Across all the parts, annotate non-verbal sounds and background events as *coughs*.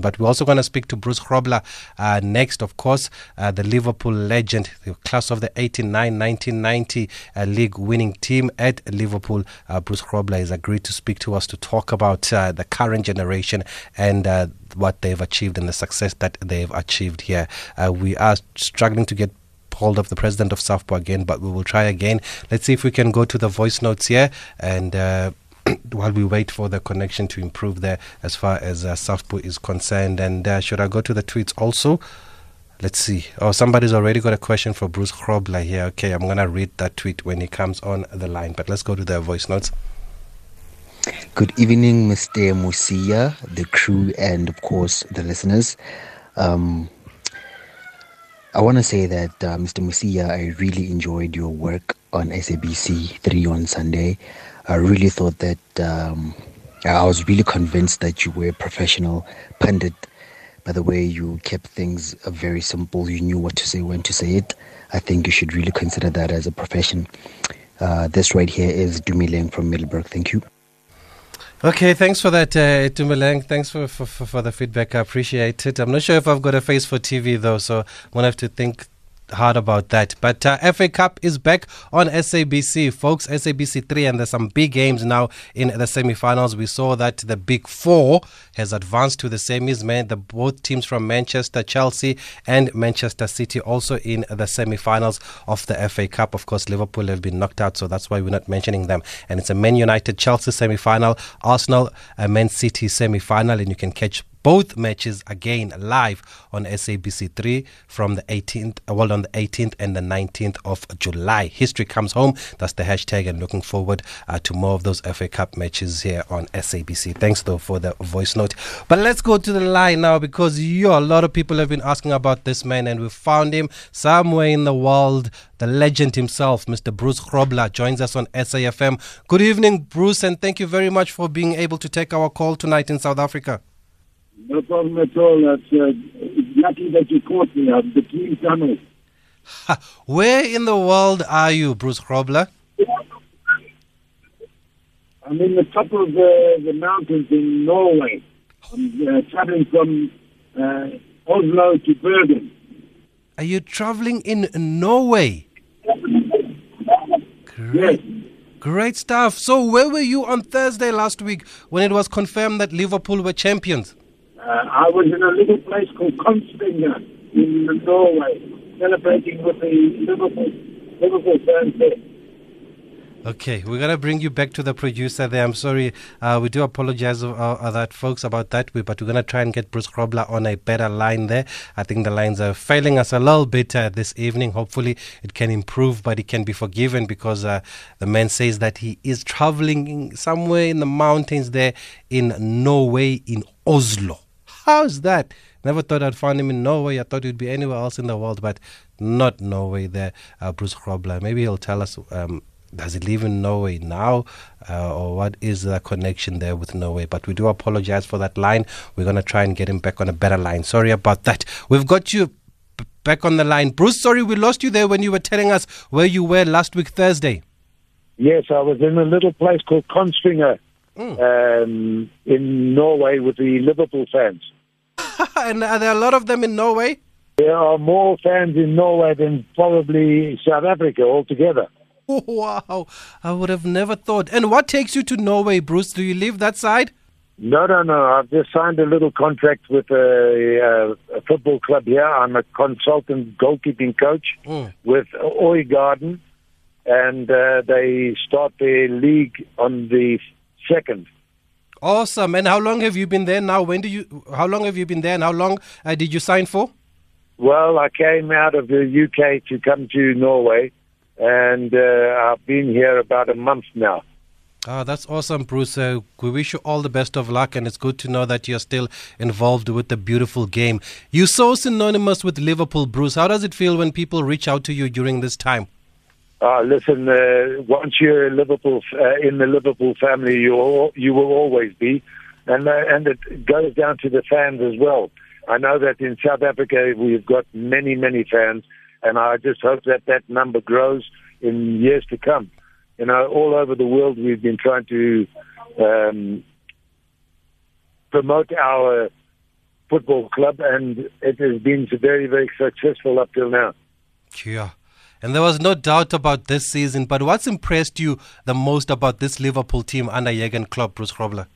But we're also going to speak to Bruce Grobbelaar uh, next, of course, uh, the Liverpool legend, the class of the 89 1990 uh, league winning team at Liverpool. Uh, Bruce Grobbelaar has agreed to speak to us to talk about uh, the current generation and uh, what they've achieved and the success that they've achieved here. we are struggling to get hold of the president of Southpaw again, but we will try again. Let's see if we can go to the voice notes here and *coughs* while we wait for the connection to improve there as far as uh, is concerned. And uh, should I go to the tweets also? Let's see. Oh, somebody's already got a question for Bruce Grobbelaar here. Okay, I'm going to read that tweet when he comes on the line. But let's go to the voice notes. Good evening, Mr. Mosia, the crew, and of course the listeners. Um, I want to say that, uh, Mr. Mosia, I really enjoyed your work on SABC 3 on Sunday. I really thought that um, I was really convinced that you were a professional pundit by the way you kept things uh, very simple. You knew what to say, when to say it. I think you should really consider that as a profession. Uh, this right here is Dumileng from Middelburg. Thank you. Okay, thanks for that, uh, Dumileng. Thanks for, for, for the feedback. I appreciate it. I'm not sure if I've got a face for TV though, so I'm gonna have to think hard about that. But uh, FA Cup is back on SABC, folks. SABC 3, and there's some big games now in the semi finals. We saw that the Big Four has advanced to the semis, man. The both teams from Manchester, Chelsea, and Manchester City also in the semi finals of the FA Cup. Of course, Liverpool have been knocked out, so that's why we're not mentioning them. And it's a Man United Chelsea semi final, Arsenal, a Man City semi final, and you can catch both matches again live on SABC3 from the 18th, uh, well, on the 18th and the 19th of July. History comes home. That's the hashtag, and looking forward uh, to more of those FA Cup matches here on SABC. Thanks, though, for the voice note. But let's go to the line now because you, a lot of people have been asking about this man, and we found him somewhere in the world. The legend himself, Mr. Bruce Grobbelaar, joins us on SAFM. Good evening, Bruce, and thank you very much for being able to take our call tonight in South Africa. No problem at all. That's, uh, it's lucky that you caught me. I'm between tunnels. Where in the world are you, Bruce Grobbelaar? I'm in the top of uh, the mountains in Norway. I'm uh, traveling from uh, Oslo to Bergen. Are you traveling in Norway? Great. Yes. Great stuff. So, where were you on Thursday last week when it was confirmed that Liverpool were champions? Uh, I was in a little place called Kongsvinger in Norway, celebrating with the Liverpool, Liverpool fans there. Okay, we're gonna bring you back to the producer there. I'm sorry, uh, we do apologize uh, uh, that folks about that, but we're gonna try and get Bruce Grobbelaar on a better line there. I think the lines are failing us a little bit uh, this evening. Hopefully, it can improve, but it can be forgiven because uh, the man says that he is traveling somewhere in the mountains there in Norway, in Oslo. How's that? Never thought I'd find him in Norway. I thought he'd be anywhere else in the world, but not Norway there. Uh, Bruce Grobbelaar. Maybe he'll tell us. Um, does he live in Norway now, uh, or what is the connection there with Norway? But we do apologize for that line. We're going to try and get him back on a better line. Sorry about that. We've got you back on the line. Bruce, sorry we lost you there when you were telling us where you were last week, Thursday. Yes, I was in a little place called Kongsvinger mm. um, in Norway with the Liverpool fans. *laughs* and are there a lot of them in Norway? There are more fans in Norway than probably South Africa altogether. *laughs* Wow, I would have never thought. And what takes you to Norway, Bruce? Do you live that side? No, no, no. I've just signed a little contract with a, a, a football club here. I'm a consultant goalkeeping coach mm. with Øygarden, and uh, they start their league on the second. Awesome. And how long have you been there now? When do you? How long have you been there? And how long uh, did you sign for? Well, I came out of the UK to come to Norway, and uh, I've been here about a month now. Ah, that's awesome, Bruce. Uh, we wish you all the best of luck, and it's good to know that you're still involved with the beautiful game. You're so synonymous with Liverpool, Bruce. How does it feel when people reach out to you during this time? Uh, listen, uh, once you're Liverpool uh, in the Liverpool family, you you will always be, and uh, and it goes down to the fans as well. I know that in South Africa we've got many many fans, and I just hope that that number grows in years to come. You know, all over the world we've been trying to um, promote our football club, and it has been very, very successful up till now. Yeah. And there was no doubt about this season, but what's impressed you the most about this Liverpool team under Jurgen Klopp, Bruce Grobbelaar?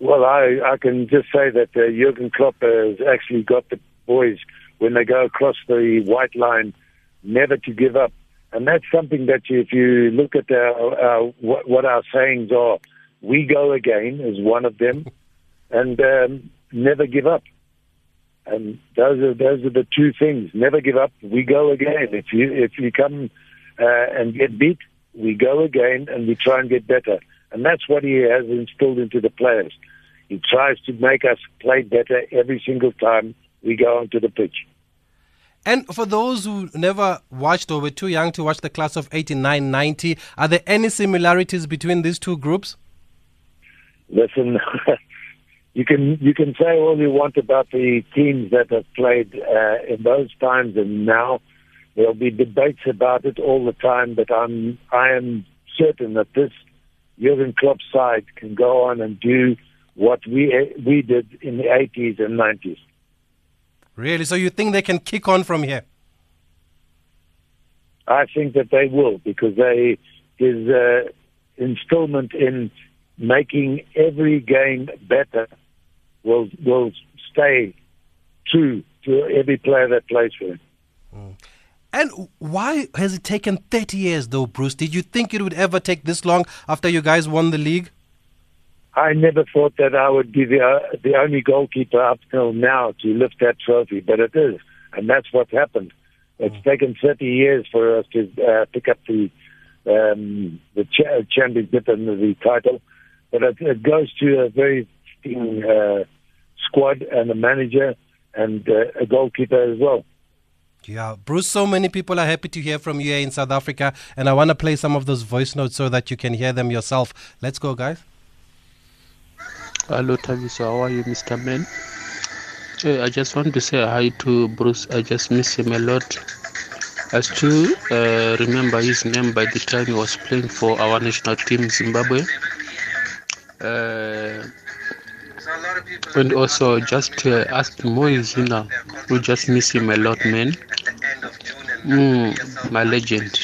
Well, I, I can just say that uh, Jurgen Klopp has actually got the boys, when they go across the white line, never to give up. And that's something that you, if you look at our, what, what our sayings are, we go again is one of them, and um, never give up. And those are those are the two things. Never give up. We go again. If you if you come uh, and get beat, we go again and we try and get better. And that's what he has instilled into the players. He tries to make us play better every single time we go onto the pitch. And for those who never watched or were too young to watch the class of 89 90, are there any similarities between these two groups? Listen, *laughs* you can you can say all you want about the teams that have played uh, in those times and now. There'll be debates about it all the time, but I'm I am certain that this Jurgen Klopp side can go on and do what we we did in the 80s and 90s. Really? So you think they can kick on from here? I think that they will because they his uh, installment in making every game better will will stay true to every player that plays for him. Mm. And why has it taken 30 years, though, Bruce? Did you think it would ever take this long after you guys won the league? I never thought that I would be the, uh, the only goalkeeper up till now to lift that trophy, but it is. And that's what happened. It's mm. taken 30 years for us to uh, pick up the um, the cha- championship and the title. But it, it goes to a very uh, squad and a manager and uh, a goalkeeper as well. Yeah, Bruce, so many people are happy to hear from you here in South Africa, and I want to play some of those voice notes so that you can hear them yourself. Let's go, guys. Hello, Thabiso. How are you, Mr. Man? Hey, I just want to say hi to Bruce. I just miss him a lot. I still uh, remember his name by the time he was playing for our national team, Zimbabwe. Uh, and also just uh, ask Moizina, we just miss him a lot, man. Mm, my legend.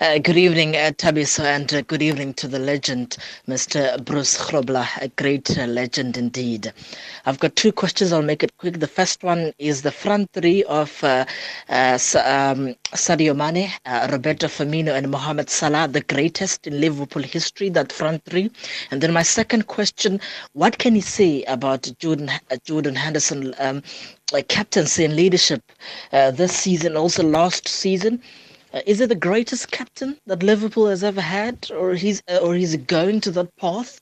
Uh, good evening, uh, Thabiso, and uh, good evening to the legend, Mr. Bruce Grobbelaar, a great uh, legend indeed. I've got two questions. I'll make it quick. The first one is the front three of uh, uh, um, Sadio Mane, Roberto Firmino, and Mohamed Salah, the greatest in Liverpool history, that front three. And then my second question, what can you say about Jordan, Jordan Henderson, um, captaincy and leadership this season, also last season? Uh, is it the greatest captain that Liverpool has ever had, or he's uh, or he's going to that path?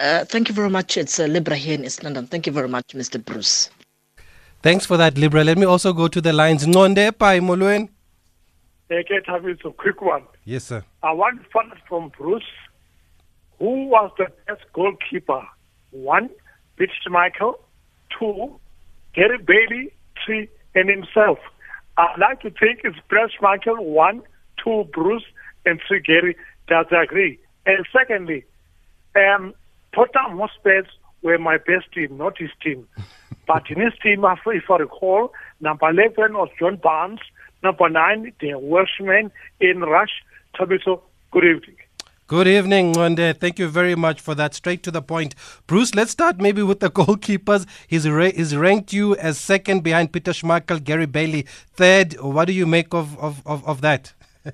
Uh, thank you very much. It's uh, Libra here in East London. Thank you very much, Mr. Bruce. Thanks for that, Libra. Let me also go to the lines. Nonde Pai Moluen. Okay, it's a quick one. Yes, sir. I want to find from Bruce. Who was the best goalkeeper? One, Peter Schmeichel. Two, Gary Bailey. Three, and himself. I'd like to think it's Press Michael, one, two, Bruce, and three, Gary. Does agree? And secondly, um, Tottenham Hotspurs were my best team, not his team. *laughs* but in his team, if I recall, number 11 was John Barnes, number 9, the Welshman Ian Rush. Thabiso, good evening. Good evening, Nwande. Thank you very much for that. Straight to the point. Bruce, let's start maybe with the *laughs* goalkeepers. He's, ra- he's ranked you as second behind Peter Schmeichel, Gary Bailey, third. What do you make of, of, of, of that? *laughs*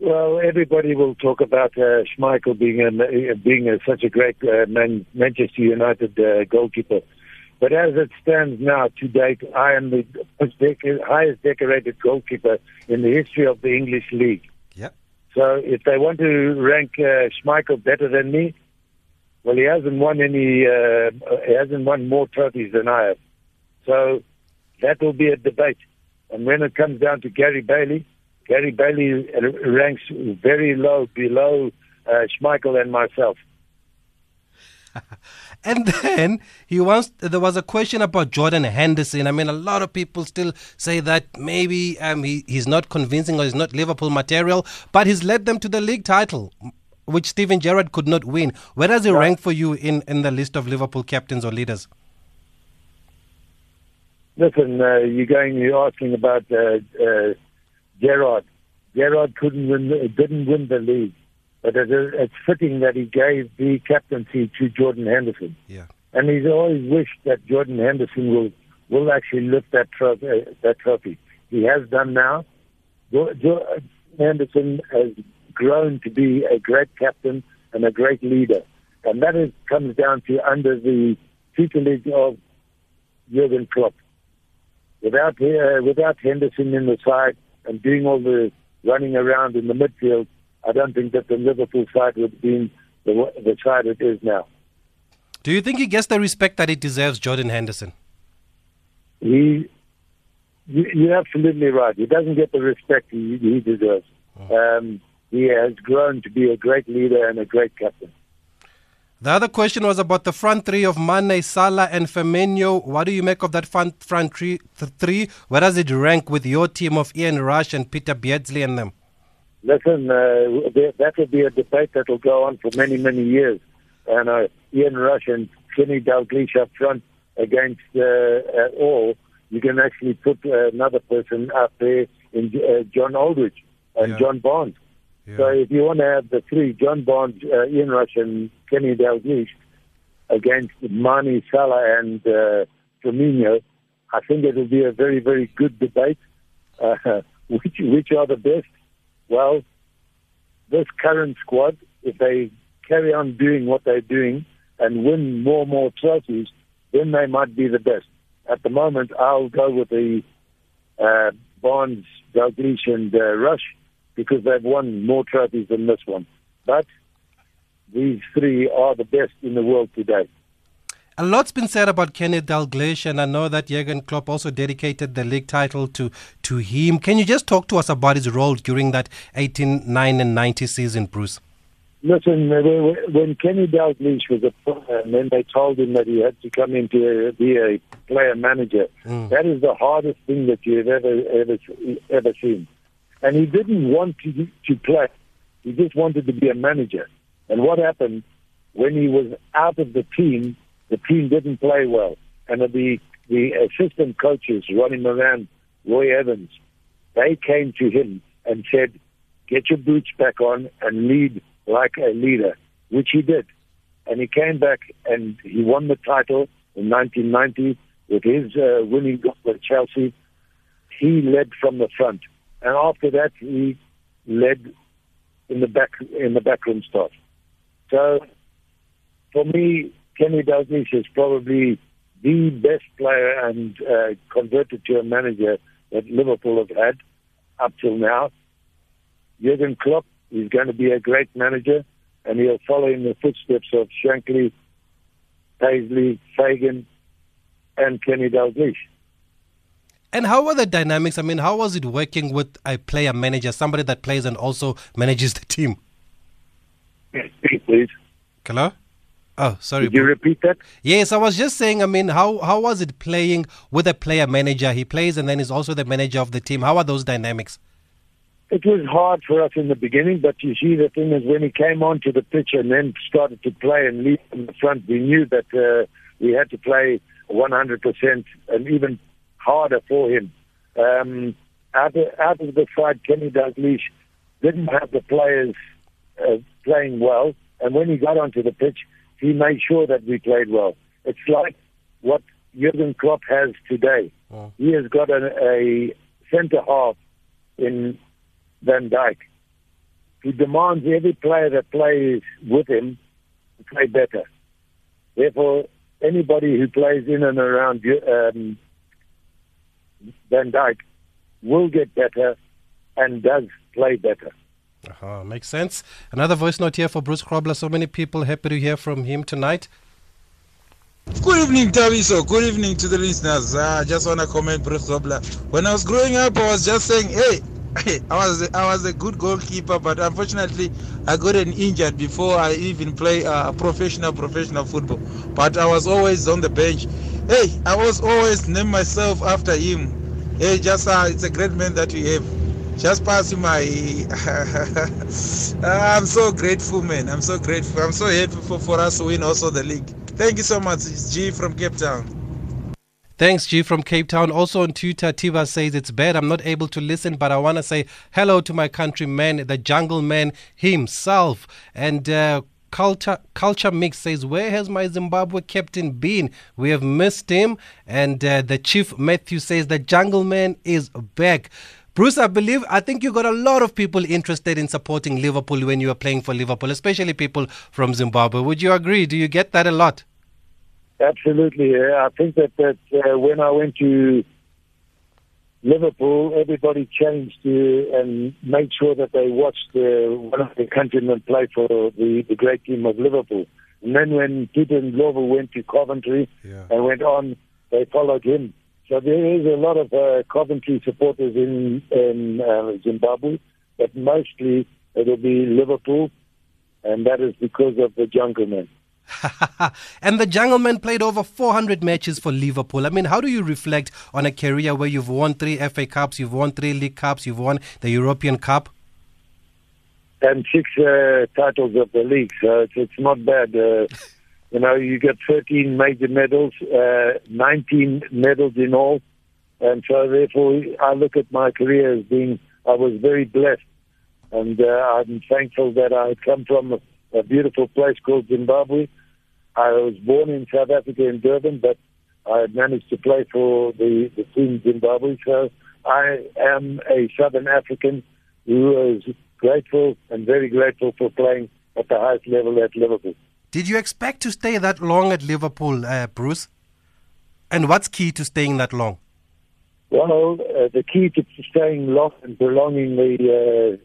well, everybody will talk about uh, Schmeichel being, a, being a, such a great uh, Man- Manchester United uh, goalkeeper. But as it stands now, to date, I am the highest decorated goalkeeper in the history of the English league. So if they want to rank uh, Schmeichel better than me, well, he hasn't won any, uh, he hasn't won more trophies than I have. So that will be a debate. And when it comes down to Gary Bailey, Gary Bailey ranks very low below uh, Schmeichel and myself. *laughs* And then he wants. There was a question about Jordan Henderson. I mean, a lot of people still say that maybe um, he, he's not convincing or he's not Liverpool material, but he's led them to the league title. which Steven Gerrard could not win. Where does he rank for you in, in the list of Liverpool captains or leaders? Listen, uh, you're going, you're asking about uh, uh, Gerrard. Gerrard couldn't win, didn't win the league, but it, it's fitting that he gave the captaincy to Jordan Henderson. Yeah. And he's always wished that Jordan Henderson will will actually lift that trophy. That trophy. He has done now. Jordan Henderson has grown to be a great captain and a great leader, and that is, comes down to under the tutelage of Jurgen Klopp. Without uh, without Henderson in the side and doing all the running around in the midfield, I don't think that the Liverpool side would be the, the side it is now. Do you think he gets the respect that he deserves, Jordan Henderson? He, you, you're absolutely right. He doesn't get the respect he, he deserves. Oh. Um, he has grown to be a great leader and a great captain. The other question was about the front three of Mane, Salah, and Firmino. What do you make of that front front three? three? Where does it rank with your team of Ian Rush and Peter Beardsley and them? Listen, uh, that will be a debate that will go on for many, many years. And uh, Ian Rush and Kenny Dalglish up front against uh, all, you can actually put uh, another person up there in uh, John Aldridge and yeah. John Barnes. Yeah. So if you want to have the three, John Barnes, uh, Ian Rush, and Kenny Dalglish against Mane, Salah, and uh, Firmino, I think it will be a very, very good debate. Uh, *laughs* which which are the best? Well, this current squad, if they carry on doing what they're doing and win more and more trophies, then they might be the best. At the moment, I'll go with the uh, Barnes, Dalglish, and uh, Rush because they've won more trophies than this one. But these three are the best in the world today. A lot's been said about Kenny Dalglish, and I know that Jurgen Klopp also dedicated the league title to, to him. Can you just talk to us about his role during that 18, 9, and 90 season, Bruce? Listen, when Kenny Dalglish was a player, and then they told him that he had to come in to be a player manager, mm. that is the hardest thing that you've ever ever ever seen. And he didn't want to to play; he just wanted to be a manager. And what happened when he was out of the team? The team didn't play well, and the the assistant coaches running around, Roy Evans, they came to him and said, "Get your boots back on and lead." like a leader, which he did. And he came back and he won the title in 1990 with his uh, winning goal at Chelsea. He led from the front, and after that he led in the back in the backroom staff. So, for me, Kenny Dalglish is probably the best player and uh, converted to a manager that Liverpool have had up till now. Jurgen Klopp is going to be a great manager, and he'll follow in the footsteps of Shankly, Paisley, Fagan, and Kenny Dalglish. And how were the dynamics? I mean, how was it working with a player manager, somebody that plays and also manages the team? Yes, please. Hello? Oh, sorry. Did you repeat that? Yes, I was just saying, I mean, how, how was it playing with a player manager? He plays and then he's also the manager of the team. How are those dynamics? it was hard for us in the beginning, but you see, the thing is, when he came onto the pitch and then started to play and lead from the front, we knew that uh, we had to play 100% and even harder for him. Um, out, of, out of the side, Kenny Dalglish didn't have the players uh, playing well, and when he got onto the pitch, he made sure that we played well. It's like what Jurgen Klopp has today. He has got a, a centre half in Van Dijk. He demands every player that plays with him to play better. Therefore, anybody who plays in and around um, Van Dijk will get better and does play better. Uh-huh, makes sense. Another voice note here for Bruce Grobbelaar. So many people happy to hear from him tonight. Good evening, Thabiso. Good evening to the listeners. Uh, I just want to comment, Bruce Grobbelaar. When I was growing up, I was just saying, hey, *coughs* I was I was a good goalkeeper, but unfortunately, I got injured before I even play uh, professional professional football. But I was always on the bench. Hey, I was always name myself after him. Hey, just uh, it's a great man that we have. Just passing my. *laughs* I'm so grateful, man. I'm so grateful. I'm so happy for, for us to win also the league. Thank you so much. It's G from Cape Town. Thanks, G from Cape Town. Also on Twitter, Tiva says it's bad. I'm not able to listen, but I want to say hello to my countryman, the jungle man himself. And uh, Culture Culture Mix says, Where has my Zimbabwe captain been? We have missed him. And uh, the chief Matthew says, The jungle man is back. Bruce, I believe, I think you got a lot of people interested in supporting Liverpool when you were playing for Liverpool, especially people from Zimbabwe. Would you agree? Do you get that a lot? Absolutely. Yeah. I think that, that uh, when I went to Liverpool, everybody changed to and made sure that they watched uh, one of the countrymen play for the, the great team of Liverpool. And then when Peter Ndlovu went to Coventry yeah. and went on, they followed him. So there is a lot of uh, Coventry supporters in, in uh, Zimbabwe, but mostly it'll be Liverpool, and that is because of the Jungleman. *laughs* and the Jungleman played over 400 matches for Liverpool. I mean, how do you reflect on a career where you've won three FA Cups, you've won three League Cups, you've won the European Cup? And six uh, titles of the league, so it's, it's not bad. *laughs* You know, you get 13 major medals, uh, 19 medals in all. And so, therefore, I look at my career as being, I was very blessed. And uh, I'm thankful that I come from a, a beautiful place called Zimbabwe I was born in South Africa in Durban, but I managed to play for the, the team Zimbabwe. So I am a Southern African who is grateful and very grateful for playing at the highest level at Liverpool. Did you expect to stay that long at Liverpool, uh, Bruce? And what's key to staying that long? Well, uh, the key to staying long and prolonging the uh,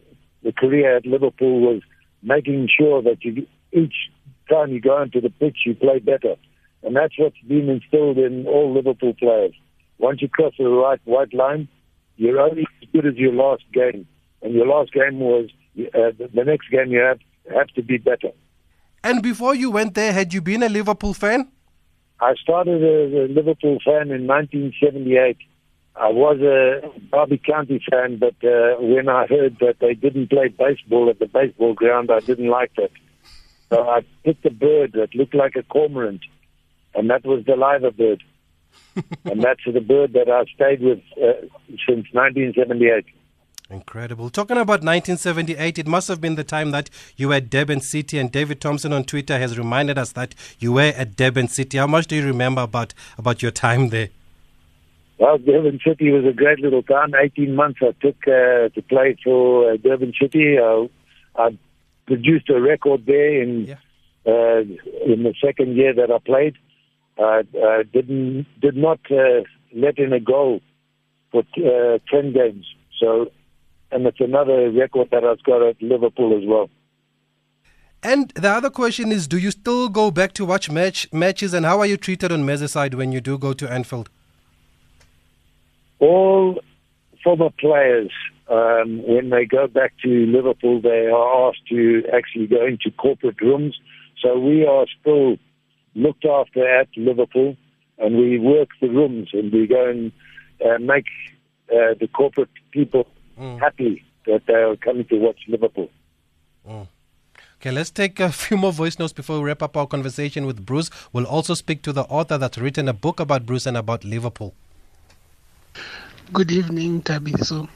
the career at Liverpool was making sure that you each time you go into the pitch, you play better. And that's what's been instilled in all Liverpool players. Once you cross the right white line, you're only as good as your last game. And your last game was uh, the next game you have have to be better. And before you went there, had you been a Liverpool fan? I started as a Liverpool fan in 1978. I was a Derby County fan, but uh, when I heard that they didn't play baseball at the baseball ground, I didn't like that. So I picked a bird that looked like a cormorant, and that was the liver bird. *laughs* and that's the bird that I've stayed with uh, since 1978. Incredible. Talking about 1978, it must have been the time that you were at Durban City, and David Thompson on Twitter has reminded us that you were at Durban City. How much do you remember about, about your time there? Well, Durban City was a great little town. 18 months I took uh, to play for uh, Durban City. Uh, I produced a record there in yeah. uh, in the second year that I played. I uh, didn't did not uh, let in a goal for uh, ten games. So, and it's another record that I've got at Liverpool as well. And the other question is, do you still go back to watch match matches, and how are you treated on Merseyside when you do go to Anfield? All former players um, when they go back to Liverpool, they are asked to actually go into corporate rooms. So we are still looked after at Liverpool, and we work the rooms and we go and uh, make uh, the corporate people mm. happy that they are coming to watch Liverpool. Mm. Okay, let's take a *laughs* few more voice notes before we wrap up our conversation with Bruce. We'll also speak to the author that's written a book about Bruce and about Liverpool. Good evening, Thabiso.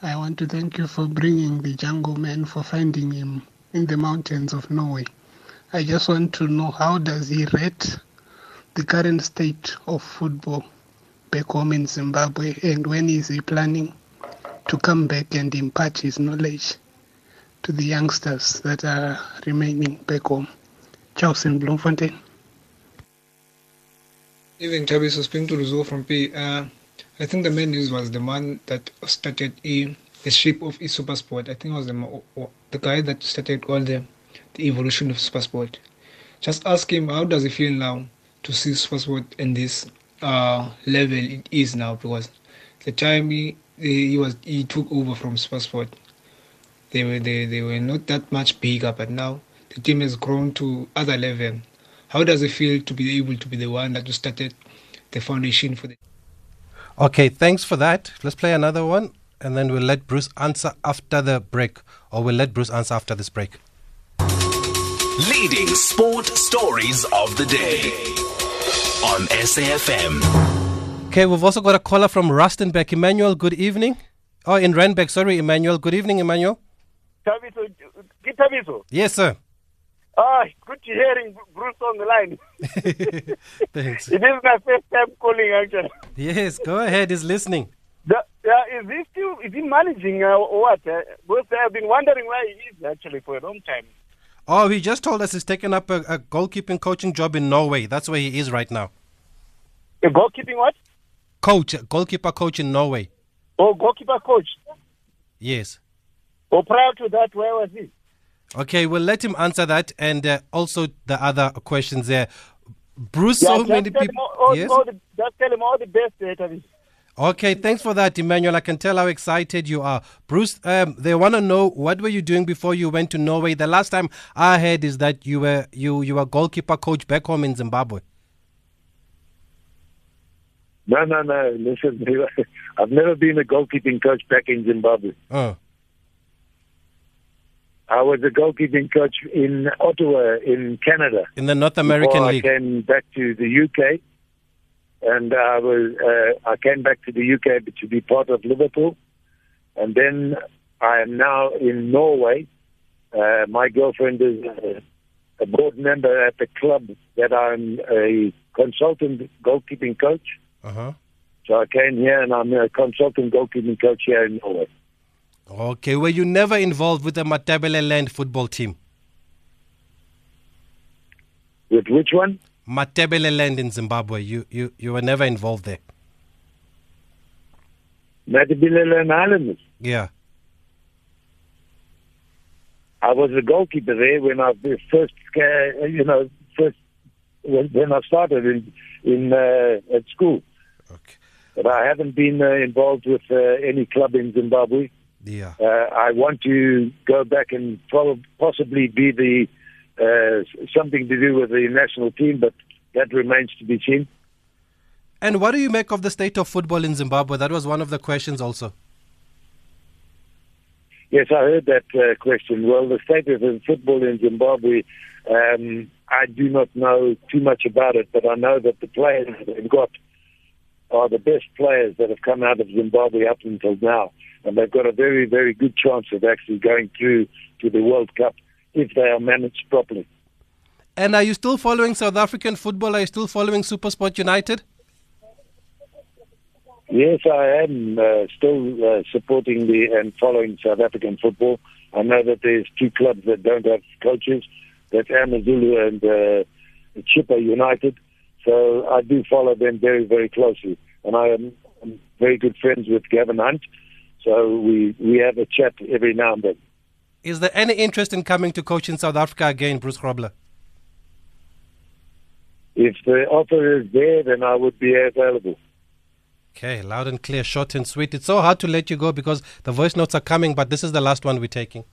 I want to thank you for bringing the jungle man for finding him in the mountains of Norway. I just want to know how does he rate the current state of football back home in Zimbabwe and when is he planning to come back and impart his knowledge to the youngsters that are remaining back home. Charles in Bloemfontein. Even to Rizzo from P. Uh, I think the main news was the man that started a, the shape of e super sport. I think it was the, the guy that started all the, the evolution of super sport. Just ask him how does he feel now to see super sport in this uh, level it is now because the time he, he was he took over from super sport they were they, they were not that much bigger but now the team has grown to other level how does it feel to be able to be the one that started the foundation for the Okay, thanks for that. Let's play another one. and then we'll let Bruce answer after the break, or we'll let Bruce answer after this break. Leading sport stories of the day on SAFM. Okay, we've also got a caller from Rustenburg. Emmanuel, good evening. Oh, in Randburg, sorry, Emmanuel. Good evening, Emmanuel. Thabiso, Thabiso. Yes, sir. Ah, good to hearing Bruce on the line. *laughs* Thanks. It is my first time calling actually. Yes, go ahead. He's listening. The, yeah, is he still is he managing uh, or what? Uh, because I've been wondering where he is actually for a long time. Oh, he just told us he's taken up a, a goalkeeping coaching job in Norway. That's where he is right now. A goalkeeping what? Coach, goalkeeper coach in Norway. Oh, goalkeeper coach. Yes. Or prior to that, where was he? Okay, we'll let him answer that and uh, also the other questions there. Bruce, Yeah, so many people. all, Yes. all the, just tell him all the best, Okay, thanks for that, Emmanuel. I can tell how excited you are. Bruce, um, they want to know what were you doing before you went to Norway? The last time I heard is that you were you you were goalkeeper coach back home in Zimbabwe. No, no, no. Listen, *laughs* I've never been a goalkeeping coach back in Zimbabwe. Oh. I was a goalkeeping coach in Ottawa, in Canada. In the North American League. I came back to the UK, and I was uh, I came back to the UK to be part of Liverpool, and then I am now in Norway. Uh, my girlfriend is a, a board member at the club that I'm a consultant goalkeeping coach. Uh-huh. So I came here and I'm a consultant goalkeeping coach here in Norway. Okay, were you never involved with the Matabeleland football team? With which one? Matabeleland in Zimbabwe. You you you were never involved there. Matabeleland Highlanders. Yeah. I was a goalkeeper there when I first, you know, first when, when I started in in uh, at school. Okay. But I haven't been uh, involved with uh, any club in Zimbabwe. Yeah. Uh, I want to go back and prob- possibly be the uh, something to do with the national team, but that remains to be seen. And what do you make of the state of football in Zimbabwe? That was one of the questions also. Yes, I heard that uh, question. Well, the state of football in Zimbabwe, um, I do not know too much about it, but I know that the players they've got are the best players that have come out of Zimbabwe up until now. And they've got a very, very good chance of actually going through to the World Cup if they are managed properly. And are you still following South African football? Are you still following Supersport United? Yes, I am uh, still uh, supporting the and following South African football. I know that there's two clubs that don't have coaches. That's Amazulu and uh, Chippa United. So I do follow them very, very closely. And I am I'm very good friends with Gavin Hunt. So we, we have a chat every now and then. Is there any interest in coming to coach in South Africa again, Bruce Grobbelaar? If the offer is there, then I would be available. Okay, loud and clear, short and sweet. It's so hard to let you go because the voice notes are coming, but this is the last one we're taking.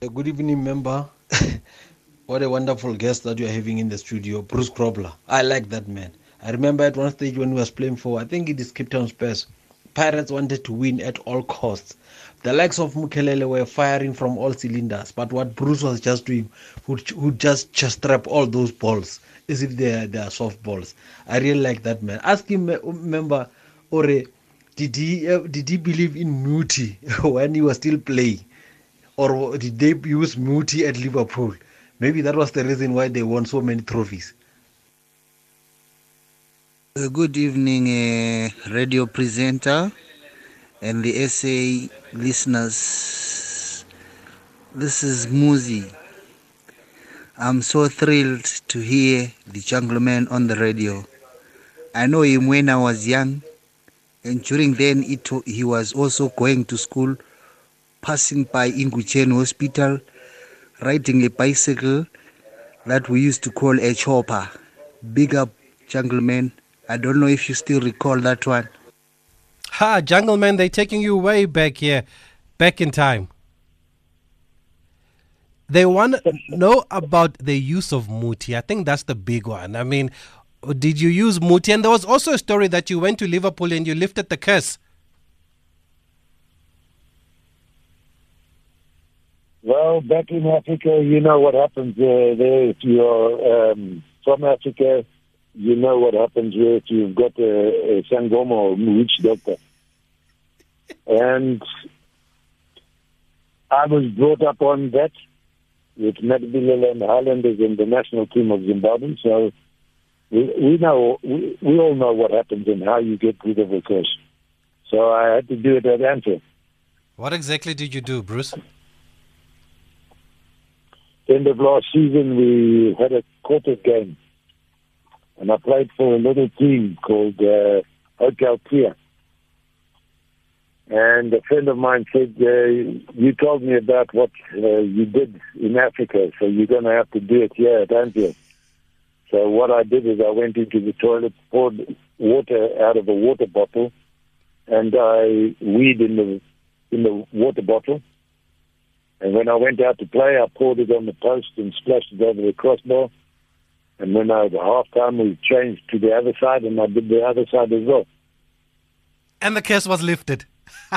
Good evening, member. *laughs* what a wonderful guest that you are having in the studio, Bruce Grobbelaar. I like that man. I remember at one stage when he was playing for, I think it is Cape Town Spurs. Pirates wanted to win at all costs. The likes of Mukelele were firing from all cylinders, but what Bruce was just doing who, would just just trap all those balls as if they are, soft balls. I really like that man. Ask him, uh, member, or did he uh, did he believe in Muti *laughs* when he was still playing? or did they use Muti at Liverpool? Maybe that was the reason why they won so many trophies. Good evening, uh, radio presenter and the SA listeners. This is Muzi. I'm so thrilled to hear the Jungleman on the radio. I know him when I was young, and during then it, he was also going to school, passing by Inguchen Hospital, riding a bicycle that we used to call a chopper. Big up, Jungleman. I don't know if you still recall that one. Ha, Jungle Man, they're taking you way back here, back in time. They want to know about the use of Muti. I think that's the big one. I mean, did you use Muti? And there was also a story that you went to Liverpool and you lifted the curse. Well, back in Africa, you know what happens uh, there. If you're um, from Africa, you know what happens there if you've got a, a witch doctor. And I was brought up on that with Medville and Highlanders in the national team of Zimbabwe. So we, we know, we, we all know what happens and how you get rid of a curse. So I had to do it at Anfield. What exactly did you do, Bruce? End of last season, we had a quarter game, and I played for a little team called uh, Hotel Clear. And a friend of mine said, uh, "You told me about what uh, you did in Africa, so you're going to have to do it here, don't you?" So what I did is I went into the toilet, poured water out of a water bottle, and I weed in the in the water bottle. And when I went out to play, I poured it on the post and splashed it over the crossbar. And when I was at halftime, we changed to the other side, and I did the other side as well. And the curse was lifted. *laughs*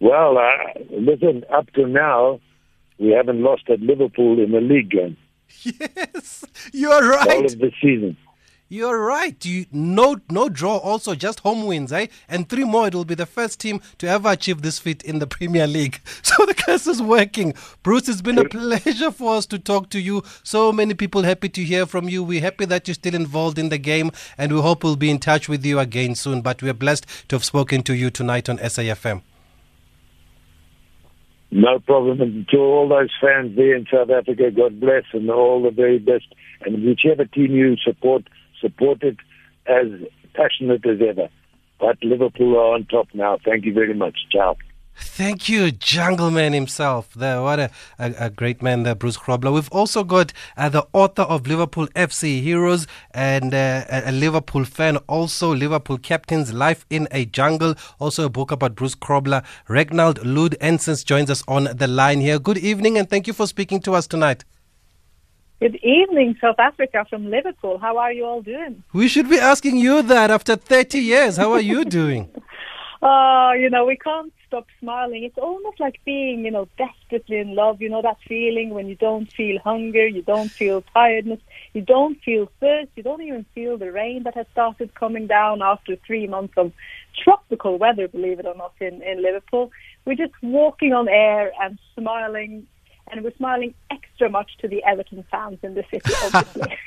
Well, uh, listen, up to now, we haven't lost at Liverpool in a league game *laughs* Yes, you're all right. of the season. You're right. You no no draw. Also, just home wins, eh? And three more. It will be the first team to ever achieve this feat in the Premier League. *laughs* So the curse is working. Bruce, it's been a pleasure for us to talk to you. So many people happy to hear from you. We're happy that you're still involved in the game, and we hope we'll be in touch with you again soon. But we're blessed to have spoken to you tonight on SAFM. No problem. And to all those fans there in South Africa, God bless and all the very best. And whichever team you support, support it as passionate as ever. But Liverpool are on top now. Thank you very much. Ciao. Thank you, Jungle Man himself. There, what a, a, a great man there, Bruce Grobbelaar. We've also got uh, the author of Liverpool FC Heroes and uh, a Liverpool fan, also Liverpool Captain's Life in a Jungle, also a book about Bruce Grobbelaar. Ragnhild Lund Ansnes joins us on the line here. Good evening and thank you for speaking to us tonight. Good evening, South Africa from Liverpool. How are you all doing? We should be asking you that after 30 years. How are you *laughs* doing? Oh, you know, we can't stop smiling. It's almost like being, you know, desperately in love. You know, that feeling when you don't feel hunger, you don't feel tiredness, you don't feel thirst, you don't even feel the rain that has started coming down after three months of tropical weather, believe it or not, in, in Liverpool. We're just walking on air and smiling, and we're smiling extra much to the Everton fans in the city, *laughs* obviously.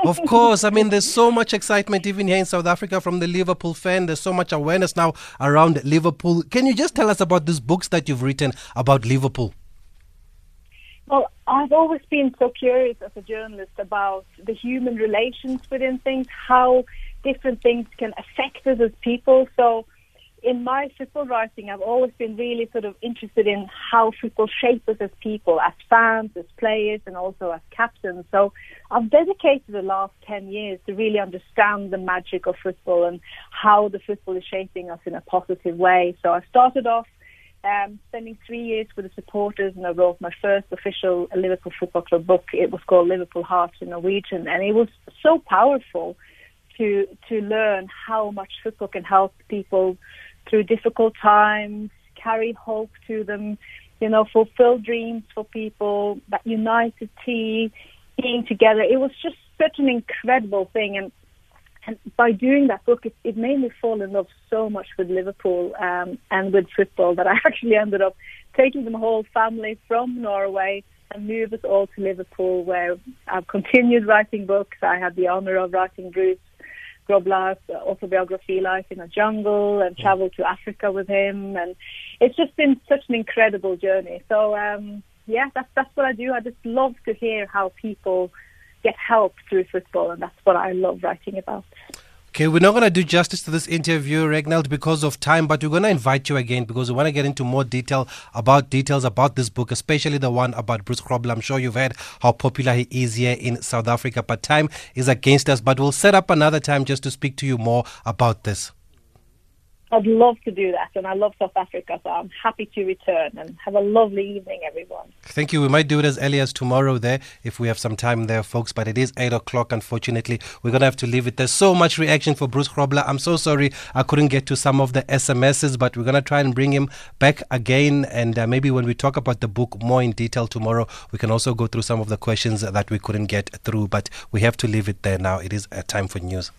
of course. I mean, there's so much excitement even here in South Africa from the Liverpool fan. There's so much awareness now around Liverpool. Can you just tell us about these books that you've written about Liverpool? Well, I've always been so curious as a journalist about the human relations within things, how different things can affect us as people. So, in my football writing, I've always been really sort of interested in how football shapes us as people, as fans, as players, and also as captains. So, I've dedicated the last 10 years to really understand the magic of football and how the football is shaping us in a positive way. So, I started off um, spending three years with the supporters, and I wrote my first official Liverpool Football Club book. It was called Liverpool Heart in Norwegian, and it was so powerful to to learn how much football can help people through difficult times, carry hope to them, you know, fulfill dreams for people, that united team, being together. It was just such an incredible thing, and and by doing that book, it, it made me fall in love so much with Liverpool um, and with football that I *laughs* actually ended up taking the whole family from Norway and moved us all to Liverpool, where I've continued writing books. I had the honor of writing Bruce Grobbelaar's autobiography, Life in a Jungle, and traveled to Africa with him. And it's just been such an incredible journey. So, um, yeah, that's, that's what I do. I just love to hear how people get help through football, and that's what I love writing about. Okay, we're not going to do justice to this interview, Ragnhild, because of time, but we're going to invite you again because we want to get into more detail about details about this book, especially the one about Bruce Grobbelaar. I'm sure you've heard how popular he is here in South Africa, but time is against us. But we'll set up another time just to speak to you more about this. I'd love to do that, and I love South Africa, so I'm happy to return. And have a lovely evening, everyone. Thank you. We might do it as early as tomorrow there if we have some time there, folks. But it is 8 o'clock, unfortunately. We're to have to leave it. There's so much reaction for Bruce Grobbelaar. I'm so sorry I couldn't get to some of the SMSs, but we're to try and bring him back again. And uh, maybe when we talk about the book more in detail tomorrow, we can also go through some of the questions that we couldn't get through. But we have to leave it there now. It is uh, time for news.